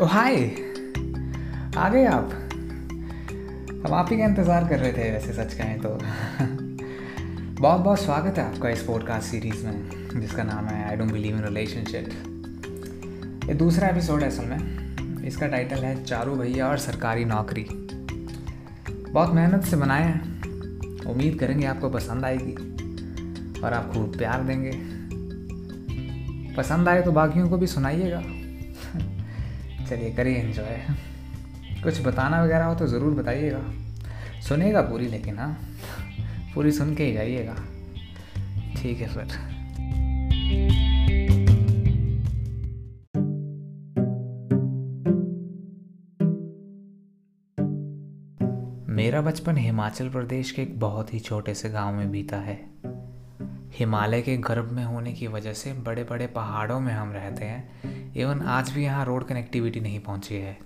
ओ हाय आ गए आप। हम आप ही का इंतज़ार कर रहे थे, वैसे सच कहें तो। बहुत बहुत स्वागत है आपका इस पॉडकास्ट सीरीज़ में, जिसका नाम है I don't believe in relationship ये दूसरा एपिसोड है असल में। इसका टाइटल है चारू भैया और सरकारी नौकरी। बहुत मेहनत से बनाए हैं। उम्मीद करेंगे आपको पसंद आएगी और आप खूब प्यार देंगे। पसंद आए तो बाकियों को भी सुनाइएगा। चलिए करिए इन्जॉय कुछ बताना वगैरह हो तो ज़रूर बताइएगा। सुनेगा पूरी लेकिन हाँ। पूरी सुन के ही जाइएगा। ठीक है फिर। मेरा बचपन हिमाचल प्रदेश के एक बहुत ही छोटे से गाँव में बीता है। हिमालय के गर्भ में होने की वजह से बड़े बड़े पहाड़ों में हम रहते हैं। एवं आज भी यहाँ रोड कनेक्टिविटी नहीं पहुँची है।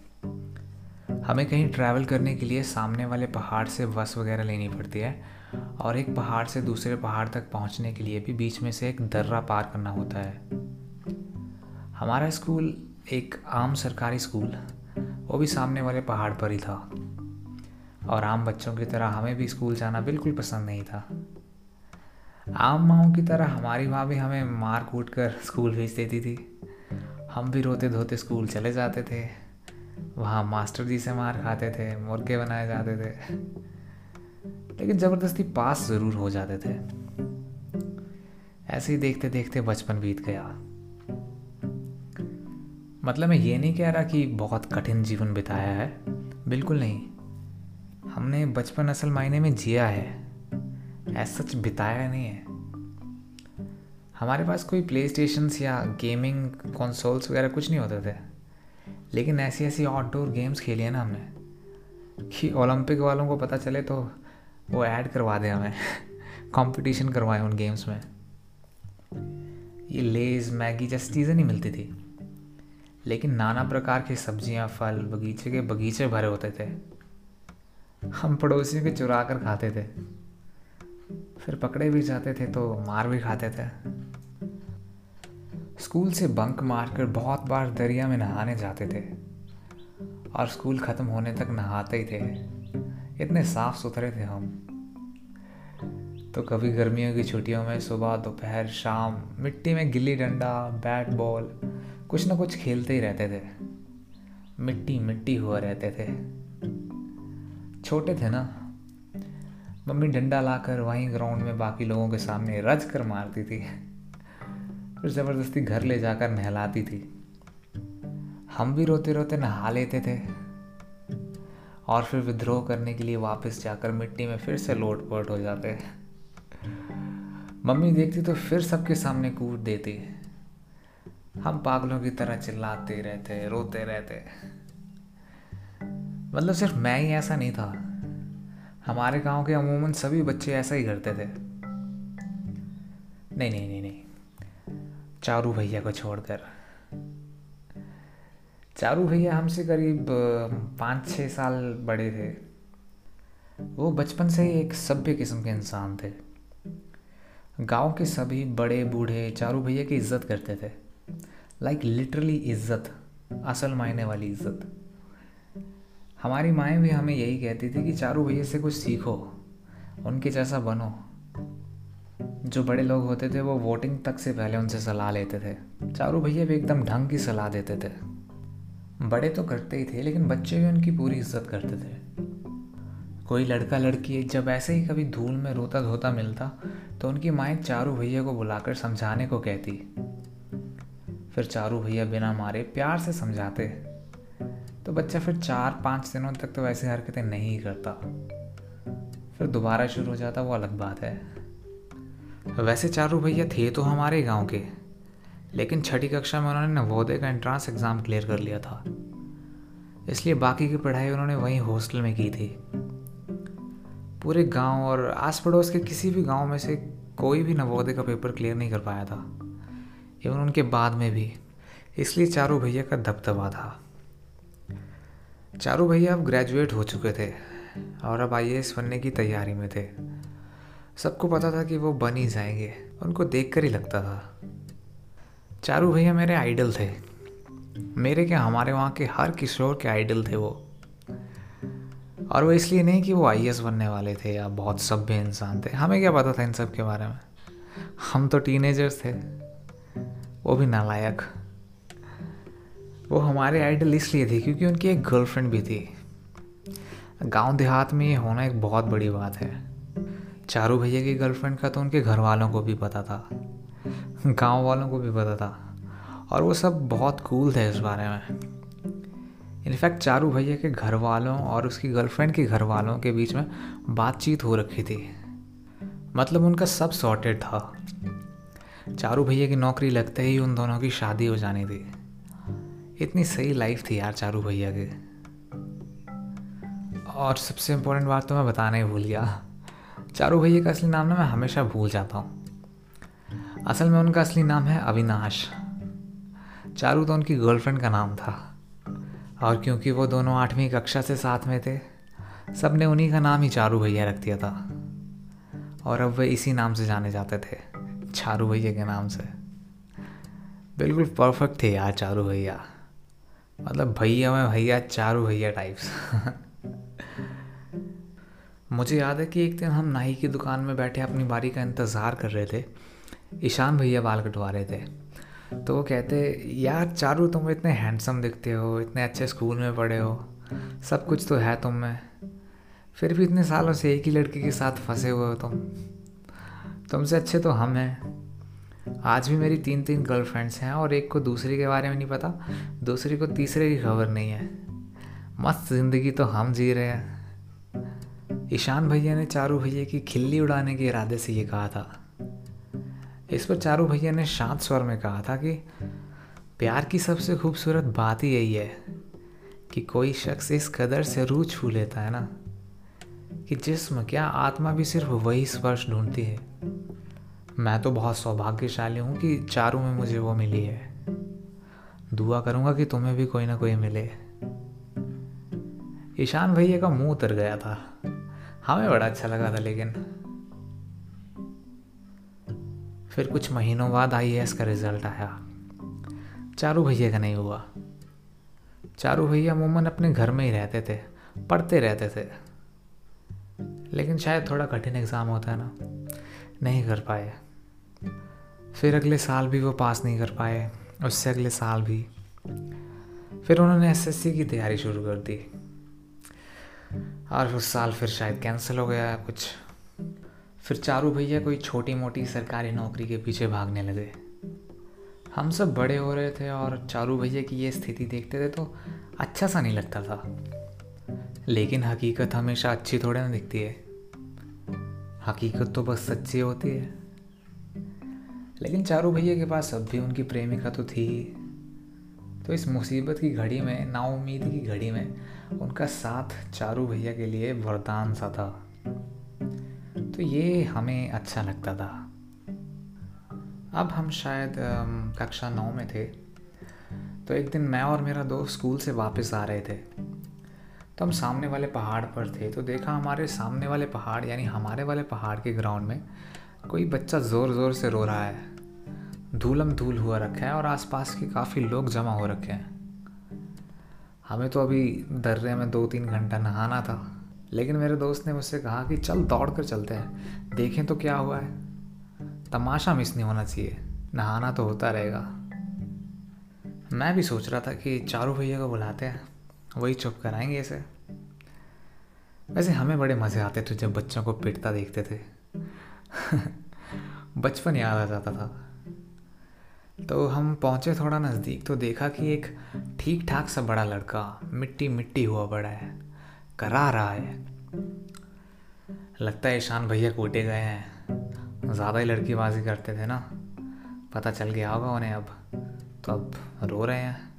हमें कहीं ट्रैवल करने के लिए सामने वाले पहाड़ से बस वगैरह लेनी पड़ती है और एक पहाड़ से दूसरे पहाड़ तक पहुँचने के लिए भी बीच में से एक दर्रा पार करना होता है। हमारा स्कूल एक आम सरकारी स्कूल वो भी सामने वाले पहाड़ पर ही था। और आम बच्चों की तरह हमें भी स्कूल जाना बिल्कुल पसंद नहीं था। आम माओ की तरह हमारी माँ भी हमें मार कूट कर स्कूल भेज देती थी। हम भी रोते धोते स्कूल चले जाते थे। वहाँ मास्टर जी से मार खाते थे, मुर्गे बनाए जाते थे। लेकिन ज़बरदस्ती पास ज़रूर हो जाते थे। ऐसे ही देखते देखते बचपन बीत गया। मतलब मैं ये नहीं कह रहा कि बहुत कठिन जीवन बिताया है। बिल्कुल नहीं। हमने बचपन असल मायने में जिया है। ऐसा सच बिताया नहीं है। हमारे पास कोई प्ले स्टेशन या गेमिंग कंसोल्स वगैरह कुछ नहीं होते थे। लेकिन ऐसी ऐसी आउटडोर गेम्स खेली है ना हमने। कि ओलंपिक वालों को पता चले तो वो ऐड करवा दें हमें। कंपटीशन करवाए उन गेम्स में। ये लेज मैगी जैसी चीज़ें नहीं मिलती थी। लेकिन नाना प्रकार की सब्ज़ियाँ, फल, बगीचे के बगीचे भरे होते थे। हम पड़ोसियों के चुरा कर खाते थे। फिर पकड़े भी जाते थे तो मार भी खाते थे। स्कूल से बंक मारकर बहुत बार दरिया में नहाने जाते थे और स्कूल ख़त्म होने तक नहाते ही थे। इतने साफ़ सुथरे थे हम। तो कभी गर्मियों की छुट्टियों में सुबह, दोपहर, शाम मिट्टी में गिल्ली डंडा, बैट बॉल, कुछ ना कुछ खेलते ही रहते थे। मिट्टी मिट्टी हुआ रहते थे। छोटे थे ना। मम्मी डंडा लाकर वहीं ग्राउंड में बाकी लोगों के सामने रज कर मारती थी। फिर ज़बरदस्ती घर ले जाकर नहलाती थी। हम भी रोते रोते नहा लेते थे। और फिर विद्रोह करने के लिए वापस जाकर मिट्टी में फिर से लोट पोट हो जाते मम्मी देखती तो फिर सबके सामने कूद देती। हम पागलों की तरह चिल्लाते रहते, रोते रहते। मतलब सिर्फ़ मैं ही ऐसा नहीं था। हमारे गाँव के अमूमन सभी बच्चे ऐसा ही करते थे। नहीं नहीं नहीं नहीं। चारू भैया को छोड़कर। चारू भैया हमसे करीब पाँच छः साल बड़े थे। वो बचपन से ही एक सभ्य किस्म के इंसान थे। गाँव के सभी बड़े बूढ़े चारू भैया की इज़्ज़त करते थे। लाइक लिटरली इज़्ज़त, असल मायने वाली इज़्ज़त। हमारी माएँ भी हमें यही कहती थी कि चारू भैया से कुछ सीखो, उनके जैसा बनो। जो बड़े लोग होते थे, वो वोटिंग तक से पहले उनसे सलाह लेते थे। चारू भैया भी एकदम ढंग की सलाह देते थे। बड़े तो करते ही थे, लेकिन बच्चे भी उनकी पूरी इज़्ज़त करते थे। कोई लड़का लड़की, जब ऐसे ही कभी धूल में रोता धोता मिलता तो उनकी माएँ चारू भैया को बुलाकर समझाने को कहती। फिर चारू भैया बिना मारे प्यार से समझाते। तो बच्चा फिर चार, पाँच दिनों तक तो वैसे हरकतें नहीं करता। फिर दोबारा शुरू हो जाता, वो अलग बात है। वैसे चारू भैया थे तो हमारे गाँव के, लेकिन छठी कक्षा में उन्होंने नवोदय का एंट्रांस एग्ज़ाम क्लियर कर लिया था। इसलिए बाकी की पढ़ाई उन्होंने वहीं हॉस्टल में की थी। पूरे गाँव और आस पड़ोस के किसी भी गाँव में से कोई भी नवोदय का पेपर क्लियर नहीं कर पाया था एवं उनके बाद में भी। इसलिए चारू भैया का दबदबा था। चारू भैया अब ग्रेजुएट हो चुके थे और अब आईएएस बनने की तैयारी में थे। सबको पता था कि वो बन ही जाएँगे। उनको देख कर ही लगता था। चारू भैया मेरे आइडल थे। मेरे क्या, हमारे वहाँ के हर किशोर के आइडल थे वो। और वो इसलिए नहीं कि वो आई बनने वाले थे या बहुत सभ्य इंसान थे। हमें क्या पता था इन सब के बारे में? हम तो टीनेजर्स थे। वो भी नालायक। वो हमारे आइडल इसलिए थे क्योंकि उनकी एक गर्लफ्रेंड भी थी। गाँव देहात में ये होना एक बहुत बड़ी बात है। चारू भैया की गर्लफ्रेंड का तो उनके घर वालों को भी पता था। गाँव वालों को भी पता था। और वो सब बहुत कूल थे इस बारे में। इनफैक्ट चारू भैया के घर वालों और उसकी गर्लफ्रेंड के घर वालों के बीच में बातचीत हो रखी थी। मतलब उनका सब सॉर्टेड था। चारू भैया की नौकरी लगते ही उन दोनों की शादी हो जानी थी। इतनी सही लाइफ थी यार चारू भैया की। और सबसे इम्पोर्टेंट बात तो मैं बताना ही भूल गया। चारू भैया का असली नाम ना मैं हमेशा भूल जाता हूँ। असल में उनका असली नाम है अविनाश। चारू तो उनकी गर्लफ्रेंड का नाम था। और क्योंकि वो दोनों आठवीं कक्षा से साथ में थे सबने उन्हीं का नाम ही चारू भैया रख दिया था। और अब वे इसी नाम से जाने जाते थे, चारू भैया के नाम से। बिल्कुल परफेक्ट थे यार चारू भैया। मतलब भैया में भैया, चारू भैया टाइप्स मुझे याद है कि एक दिन हम नाई की दुकान में बैठे अपनी बारी का इंतज़ार कर रहे थे। ईशान भैया बाल कटवा रहे थे। तो वो कहते, यार, चारू, तुम इतने हैंडसम दिखते हो, इतने अच्छे स्कूल में पढ़े हो। सब कुछ तो है तुम में। फिर भी इतने सालों से एक ही लड़की के साथ फंसे हुए हो तुम। तुमसे अच्छे तो हम हैं। आज भी मेरी तीन तीन गर्लफ्रेंड्स हैं और एक को दूसरी के बारे में नहीं पता, दूसरी को तीसरे की खबर नहीं है। मस्त ज़िंदगी तो हम जी रहे हैं। ईशान भैया ने चारू भैया की खिल्ली उड़ाने के इरादे से ये कहा था। इस पर चारू भैया ने शांत स्वर में कहा था कि प्यार की सबसे खूबसूरत बात ही यही है कि कोई शख्स इस कदर से रूह छू लेता है ना कि जिस्म क्या आत्मा भी सिर्फ़ वही स्पर्श ढूंढती है। मैं तो बहुत सौभाग्यशाली हूँ कि चारों में मुझे वो मिली है। दुआ करूँगा कि तुम्हें भी कोई ना कोई मिले। ईशान भैया का मुँह उतर गया था। हमें बड़ा अच्छा लगा था लेकिन फिर कुछ महीनों बाद आई एस का रिज़ल्ट आया। चारू भैया का नहीं हुआ। चारू भैया अमूमन अपने घर में ही रहते थे, पढ़ते रहते थे। लेकिन शायद थोड़ा कठिन एग्ज़ाम होता है ना, नहीं कर पाए। फिर अगले साल भी वो पास नहीं कर पाए, उससे अगले साल भी। फिर उन्होंने एसएससी की तैयारी शुरू कर दी। और उस साल फिर शायद कैंसिल हो गया कुछ। फिर चारू भैया कोई छोटी मोटी सरकारी नौकरी के पीछे भागने लगे। हम सब बड़े हो रहे थे और चारू भैया की ये स्थिति देखते थे तो अच्छा सा नहीं लगता था। लेकिन हकीकत हमेशा अच्छी थोड़े ना दिखती है। हकीकत तो बस सच्ची होती है। लेकिन चारू भैया के पास अब भी उनकी प्रेमिका तो थी। तो इस मुसीबत की घड़ी में नाउमीद की घड़ी में उनका साथ चारू भैया के लिए वरदान सा था। तो ये हमें अच्छा लगता था। अब हम शायद कक्षा नौ में थे। तो एक दिन मैं और मेरा दोस्त स्कूल से वापस आ रहे थे। तो हम सामने वाले पहाड़ पर थे। तो देखा हमारे सामने वाले पहाड़, यानी हमारे वाले पहाड़ के ग्राउंड में कोई बच्चा ज़ोर ज़ोर से रो रहा है। धूलम धूल हुआ रखा है और आसपास के काफ़ी लोग जमा हो रखे हैं। हमें तो अभी दर्रे में दो तीन घंटा नहाना था, लेकिन मेरे दोस्त ने मुझसे कहा कि चल दौड़ कर चलते हैं, देखें तो क्या हुआ है। तमाशा मिस नहीं होना चाहिए, नहाना तो होता रहेगा। मैं भी सोच रहा था कि चारों भैया को बुलाते हैं, वही चुप कराएँगे इसे। वैसे हमें बड़े मज़े आते थे जब बच्चों को पिटता देखते थे। बचपन याद आ जाता था। तो हम पहुँचे थोड़ा नज़दीक तो देखा कि एक ठीक ठाक सा बड़ा लड़का मिट्टी मिट्टी हुआ बड़ा है, करा रहा है। लगता है ईशान भैया कोटे गए हैं। ज़्यादा ही लड़कीबाजी करते थे ना। पता चल गया होगा उन्हें अब। तो अब रो रहे हैं।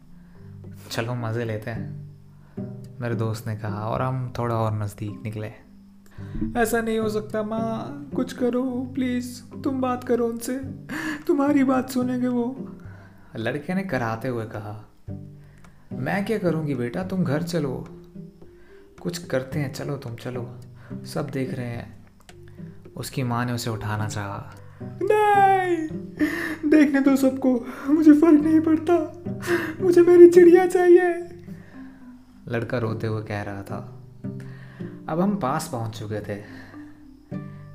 चलो मज़े लेते हैं, मेरे दोस्त ने कहा, और हम थोड़ा और नज़दीक निकले। ऐसा नहीं हो सकता माँ, कुछ करो प्लीज़ तुम बात करो उनसे। तुम्हारी बात सुनेंगे वो। लड़के ने कराते हुए कहा मैं क्या करूँगी बेटा? तुम घर चलो। कुछ करते हैं चलो तुम चलो। सब देख रहे हैं। उसकी माँ ने उसे उठाना चाहा। नहीं! देखने दो सबको। मुझे फ़र्क नहीं पड़ता। मुझे मेरी चिड़िया चाहिए। लड़का रोते हुए कह रहा था। अब हम पास पहुँच चुके थे।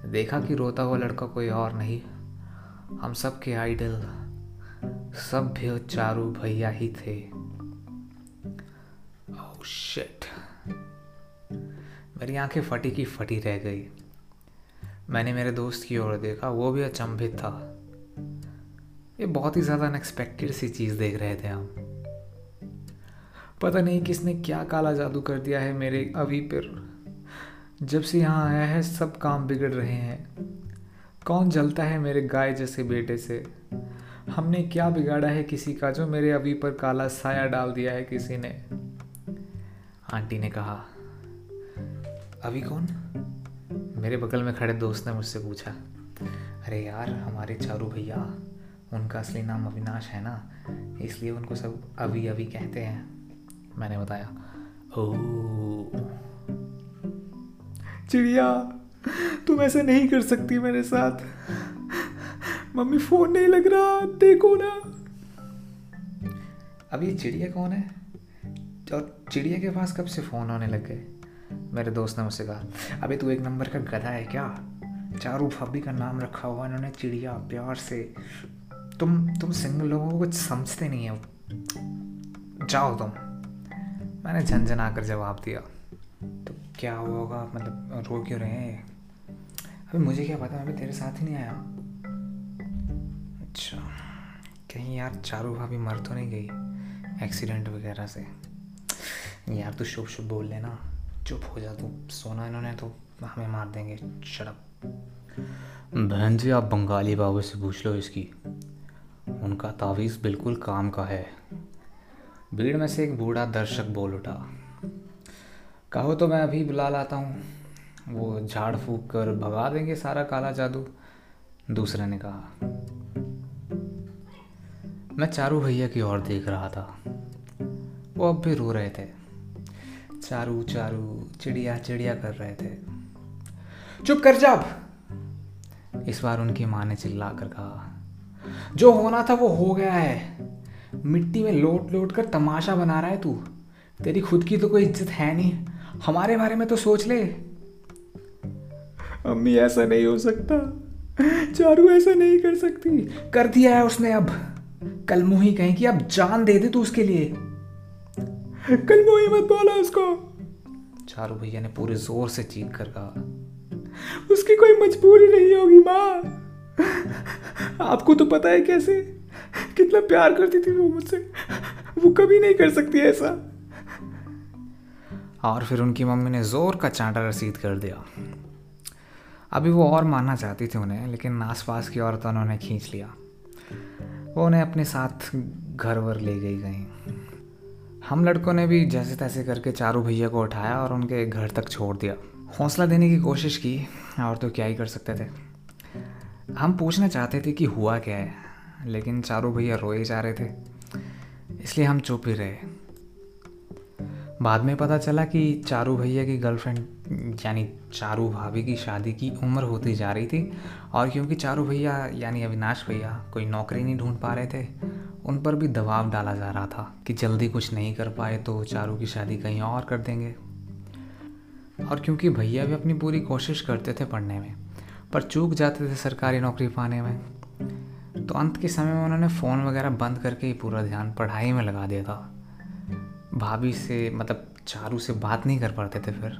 देखा कि रोता हुआ लड़का कोई और नहीं। हम सब के आइडल सभ्य चारू भैया ही थे। Oh, shit. मेरी आँखें फटी की फटी रह गई। मैंने मेरे दोस्त की ओर देखा वो भी अचंभित था। ये बहुत ही ज़्यादा अनएक्सपेक्टेड सी चीज़ देख रहे थे हम। पता नहीं किसने क्या काला जादू कर दिया है मेरे अभी पर। जब से यहाँ आया है सब काम बिगड़ रहे हैं। कौन जलता है मेरे गाय जैसे बेटे से? हमने क्या बिगाड़ा है किसी का जो मेरे अभी पर काला साया डाल दिया है किसी ने? आंटी ने कहा, अभी कौन? मेरे बगल में खड़े दोस्त ने मुझसे पूछा, अरे यार, हमारे चारू भैया, उनका असली नाम अविनाश है ना? इसलिए उनको सब अभी अभी कहते हैं। मैंने बताया ओ चिड़िया तुम ऐसे नहीं कर सकती मेरे साथ। मम्मी, फ़ोन नहीं लग रहा। देखो ना। अब ये चिड़िया कौन है? और चिड़िया के पास कब से फ़ोन होने लग गए? मेरे दोस्त ने मुझसे कहा, अबे तू एक नंबर का गधा है क्या? चारू भाभी का नाम रखा हुआ इन्होंने चिड़िया, प्यार से। तुम तुम सिंगल लोगों को कुछ समझते नहीं हो। जाओ तुम। मैंने झंझना कर जवाब दिया क्या हुआ होगा? मतलब रो क्यों रहे हैं? अभी मुझे क्या पता? मैं तेरे साथ ही नहीं आया। अच्छा। कहीं यार चारू भाभी मर तो नहीं गई? एक्सीडेंट वगैरह से। यार तू शुभ शुभ बोल लेना। चुप हो जा तू। सोना इन्होंने तो हमें मार देंगे। शड़प बहन जी, आप बंगाली बाबू से पूछ लो इसकी। उनका तावीज़ बिल्कुल काम का है। भीड़ में से एक बूढ़ा दर्शक बोल उठा। कहो तो मैं अभी बुला लाता हूँ। वो झाड़ फूक कर भगा देंगे सारा काला जादू। दूसरे ने कहा, मैं चारू भैया की ओर देख रहा था। वो अब भी रो रहे थे। चारू चारू, चिड़िया चिड़िया कर रहे थे। चुप कर जा इस बार उनकी माँ ने चिल्ला कर कहा, जो होना था वो हो गया है। मिट्टी में लोट लोट कर तमाशा बना रहा है तू। तेरी खुद की तो कोई इज़्ज़त है नहीं। हमारे बारे में तो सोच ले। अम्मी ऐसा नहीं हो सकता। चारू ऐसा नहीं कर सकती। कर दिया है उसने अब। कल मुही कहीं कि अब जान दे दे तू उसके लिए। कल मुही मत बोला उसको। चारू भैया ने पूरे ज़ोर से चीख कर कहा। उसकी कोई मजबूरी नहीं होगी माँ। आपको तो पता है कैसे कितना प्यार करती थी वो मुझसे। वो कभी नहीं कर सकती ऐसा। और फिर उनकी मम्मी ने ज़ोर का चांटा रसीद कर दिया। अभी वो और मानना चाहती थी उन्हें, लेकिन आसपास की औरतों ने उन्हें खींच लिया। वो उन्हें अपने साथ घर वर ले गई गई। हम लड़कों ने भी जैसे तैसे करके चारू भैया को उठाया और उनके घर तक छोड़ दिया। हौसला देने की कोशिश की, और तो क्या ही कर सकते थे। हम पूछना चाहते थे कि हुआ क्या है, लेकिन चारू भैया रोए जा रहे थे, इसलिए हम चुप ही रहे। बाद में पता चला कि चारू भैया की गर्लफ्रेंड यानी चारू भाभी की शादी की उम्र होती जा रही थी। और क्योंकि चारू भैया, यानी अविनाश भैया, कोई नौकरी नहीं ढूंढ पा रहे थे, उन पर भी दबाव डाला जा रहा था कि जल्दी कुछ नहीं कर पाए तो चारू की शादी कहीं और कर देंगे। और क्योंकि भैया भी अपनी पूरी कोशिश करते थे पढ़ने में, पर चूक जाते थे सरकारी नौकरी पाने में तो अंत के समय में उन्होंने फ़ोन वगैरह बंद करके ही पूरा ध्यान पढ़ाई में लगा दिया था। भाभी से मतलब चारू से बात नहीं कर पाते थे फिर।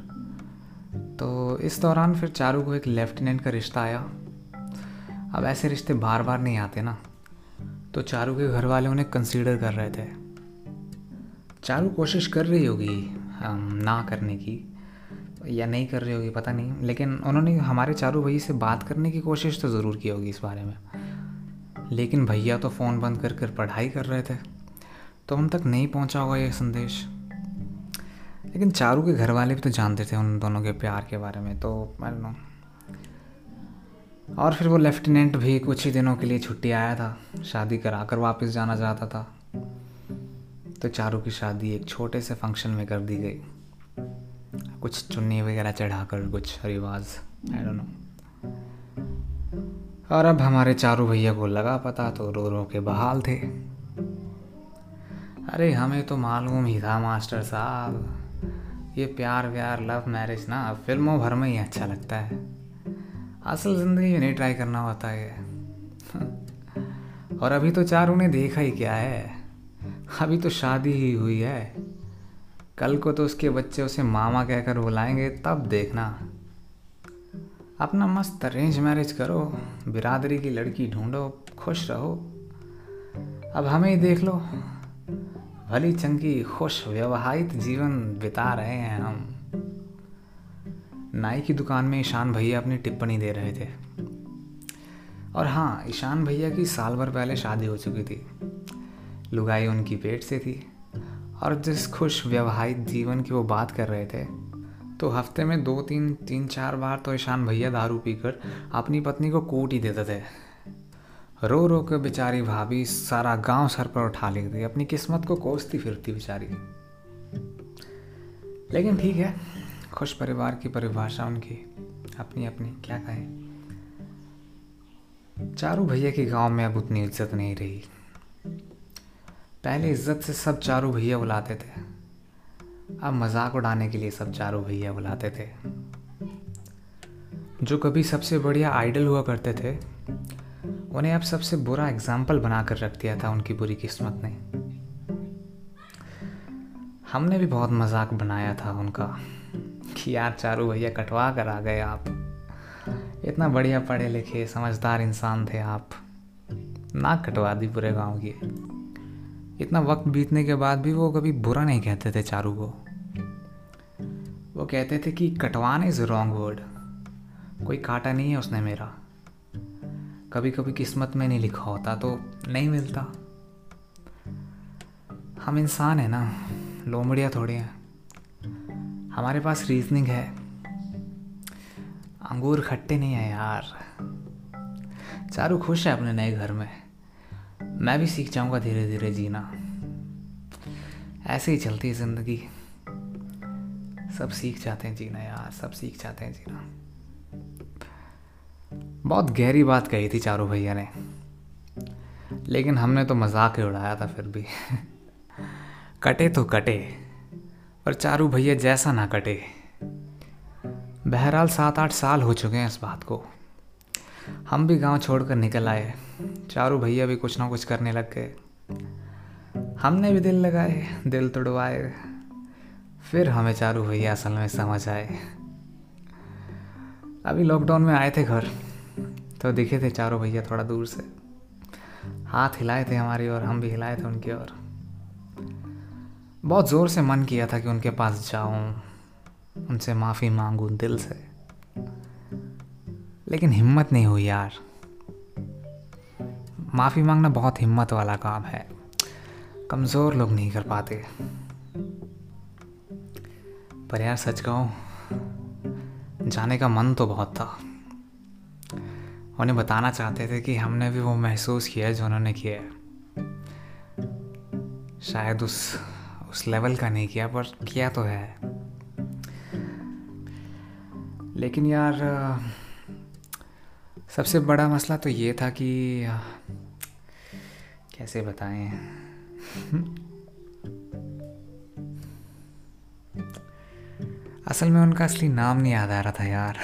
तो इस दौरान फिर चारू को एक लेफ्टिनेंट का रिश्ता आया। अब ऐसे रिश्ते बार बार नहीं आते ना। तो चारू के घर वाले उन्हें कंसीडर कर रहे थे। चारू कोशिश कर रही होगी ना करने की, या नहीं कर रही होगी, पता नहीं। लेकिन उन्होंने हमारे चारू भैया से बात करने की कोशिश तो ज़रूर की होगी इस बारे में। लेकिन भैया तो फ़ोन बंद कर कर पढ़ाई कर रहे थे। तो हम तक नहीं पहुँचा होगा ये संदेश। लेकिन चारू के घर वाले भी तो जानते थे उन दोनों के प्यार के बारे में तो मैं नो और फिर वो लेफ्टिनेंट भी कुछ ही दिनों के लिए छुट्टी आया था, शादी करा कर वापस जाना चाहता था। तो चारू की शादी एक छोटे से फ़ंक्शन में कर दी गई। कुछ चुन्नी वगैरह चढ़ाकर, कुछ रिवाज आई डोंट नो और अब हमारे चारों भैया को लगा पता तो रो रो के बहाल थे। अरे, हमें तो मालूम ही था, मास्टर साहब। ये प्यार व्यार, लव मैरिज ना फ़िल्मों भर में ही अच्छा लगता है। असल ज़िंदगी में नहीं ट्राई करना होता है और अभी तो चारों ने देखा ही क्या है। अभी तो शादी ही हुई है। कल को तो उसके बच्चे उसे मामा कहकर बुलाएँगे, तब देखना। अपना मस्त अरेंज मैरिज करो, बिरादरी की लड़की ढूंढो, खुश रहो। अब हमें ही देख लो। भली चंगी, खुश, व्यवहारित जीवन बिता रहे हैं हम। नाई की दुकान में ईशान भैया अपनी टिप्पणी दे रहे थे। और हाँ ईशान भैया की साल भर पहले शादी हो चुकी थी। लुगाई उनकी पेट से थी। और जिस खुश व्यवहारिक जीवन की वो बात कर रहे थे तो हफ़्ते में दो, तीन तीन, चार बार तो ईशान भैया दारू पीकर अपनी पत्नी को कोट ही देते थे। रो रो के बेचारी भाभी सारा गाँव सर पर उठा लेती अपनी किस्मत को कोसती फिरती बेचारी। लेकिन ठीक है, खुश परिवार की परिभाषा उनकी। अपनी अपनी, क्या कहें। चारू भैया के गाँव में अब उतनी इज़्ज़त नहीं रही। पहले इज़्ज़त से सब चारू भैया बुलाते थे। अब मज़ाक उड़ाने के लिए सब चारू भैया बुलाते थे। जो कभी सबसे बढ़िया आइडल हुआ करते थे उन्हें अब सबसे बुरा एग्ज़ाम्पल बनाकर रख दिया था उनकी बुरी किस्मत ने। हमने भी बहुत मज़ाक बनाया था उनका कि यार चारू भैया कटवा कर आ गए आप। इतना बढ़िया पढ़े लिखे, समझदार इंसान थे आप। ना कटवा दी पूरे गाँव की। इतना वक्त बीतने के बाद भी वो कभी बुरा नहीं कहते थे चारू को। वो कहते थे कि कटवाना इज़ रॉन्ग वर्ड कोई काटा नहीं है उसने मेरा। कभी कभी किस्मत में नहीं लिखा होता तो नहीं मिलता। हम इंसान हैं ना, लोमड़िया थोड़े हैं। हमारे पास रीजनिंग है। अंगूर खट्टे नहीं है यार। चारू खुश है अपने नए घर में। मैं भी सीख जाऊँगा धीरे धीरे जीना। ऐसे ही चलती है ज़िंदगी। सब सीख जाते हैं जीना यार, सब सीख जाते हैं जीना। बहुत गहरी बात कही थी चारों भैया ने। लेकिन हमने तो मज़ाक ही उड़ाया था फिर भी। कटे तो कटे, पर चारू भैया जैसा ना कटे। बहरहाल सात आठ साल हो चुके हैं इस बात को। हम भी गाँव छोड़कर निकल आए। चारू भैया भी कुछ ना कुछ करने लग गए। हमने भी दिल लगाए, दिल तोड़वाए। फिर हमें चारू भैया असल में समझ आए। अभी लॉकडाउन में आए थे घर। तो दिखे थे चारों भैया थोड़ा दूर से। हाथ हिलाए थे हमारी और हम भी हिलाए थे उनकी ओर। बहुत ज़ोर से मन किया था कि उनके पास जाऊँ, उनसे माफ़ी मांगूं दिल से। लेकिन हिम्मत नहीं हुई यार। माफ़ी मांगना बहुत हिम्मत वाला काम है। कमज़ोर लोग नहीं कर पाते। पर यार सच कहूँ, जाने का मन तो बहुत था। उन्हें बताना चाहते थे कि हमने भी वो महसूस किया जो उन्होंने किया शायद उस उस लेवल का नहीं किया, पर किया तो है। लेकिन यार, सबसे बड़ा मसला तो ये था कि, कैसे बताएँ? असल में उनका असली नाम नहीं याद आ रहा था यार।